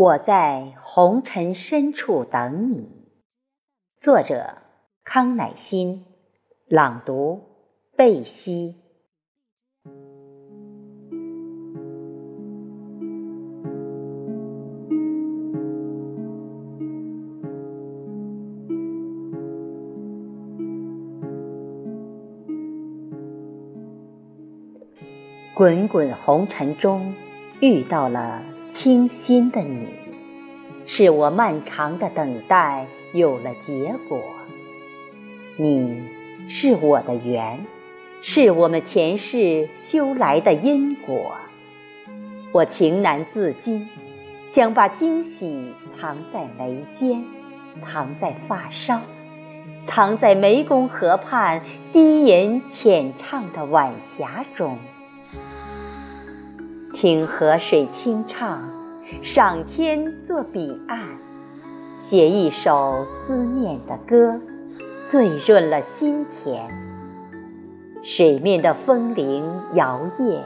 我在红尘深处等你。作者：康乃馨，朗读：贝西。滚滚红尘中，遇到了。清新的你，是我漫长的等待有了结果。你是我的缘，是我们前世修来的因果。我情难自禁，想把惊喜藏在眉间，藏在发梢，藏在湄公河畔低吟浅唱的晚霞中。听河水清唱，上天作彼岸，写一首思念的歌，醉润了心田。水面的风铃摇曳，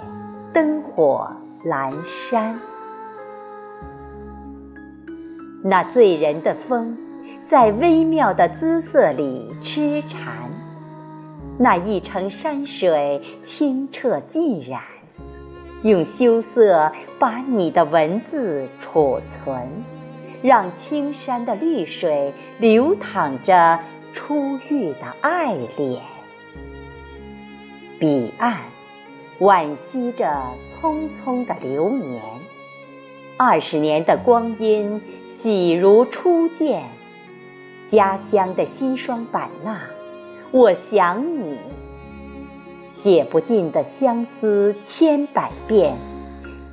灯火阑珊。那醉人的风，在微妙的姿色里痴缠。那一程山水，清澈尽染。用羞涩把你的文字储存，让青山的绿水流淌着初遇的爱恋。彼岸，惋惜着匆匆的流年，二十年的光阴，喜如初见。家乡的西双版纳，我想你。写不尽的相思千百遍，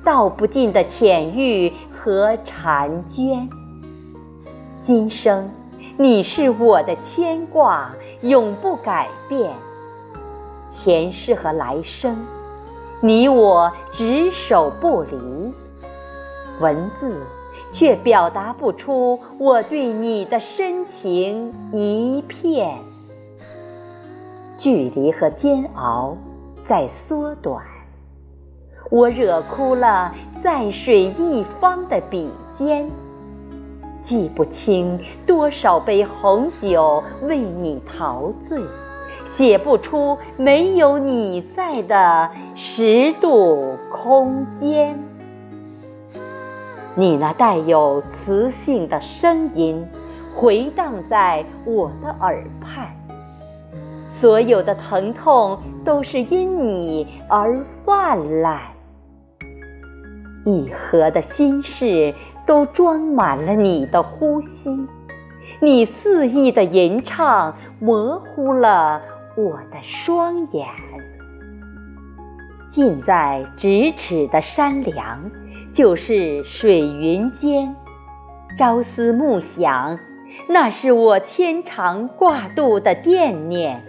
道不尽的浅欲和婵娟。今生你是我的牵挂，永不改变。前世和来生，你我执手不离。文字却表达不出我对你的深情一片。距离和煎熬在缩短，我惹哭了在水一方的笔尖，记不清多少杯红酒为你陶醉，写不出没有你在的十度空间。你那带有磁性的声音，回荡在我的耳畔。所有的疼痛都是因你而泛滥，一河的心事都装满了你的呼吸，你肆意的吟唱模糊了我的双眼。近在咫尺的山梁，就是水云间，朝思暮想，那是我牵肠挂肚的惦念。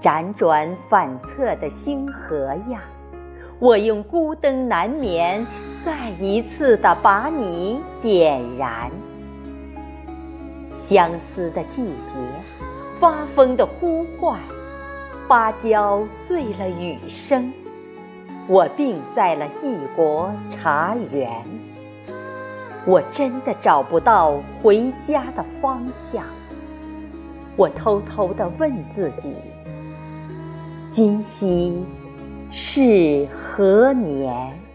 辗转反侧的星河呀，我用孤灯难眠，再一次的把你点燃。相思的季节，发疯的呼唤，芭蕉醉了雨声，我病在了异国茶园。我真的找不到回家的方向，我偷偷的问自己。今夕是何年？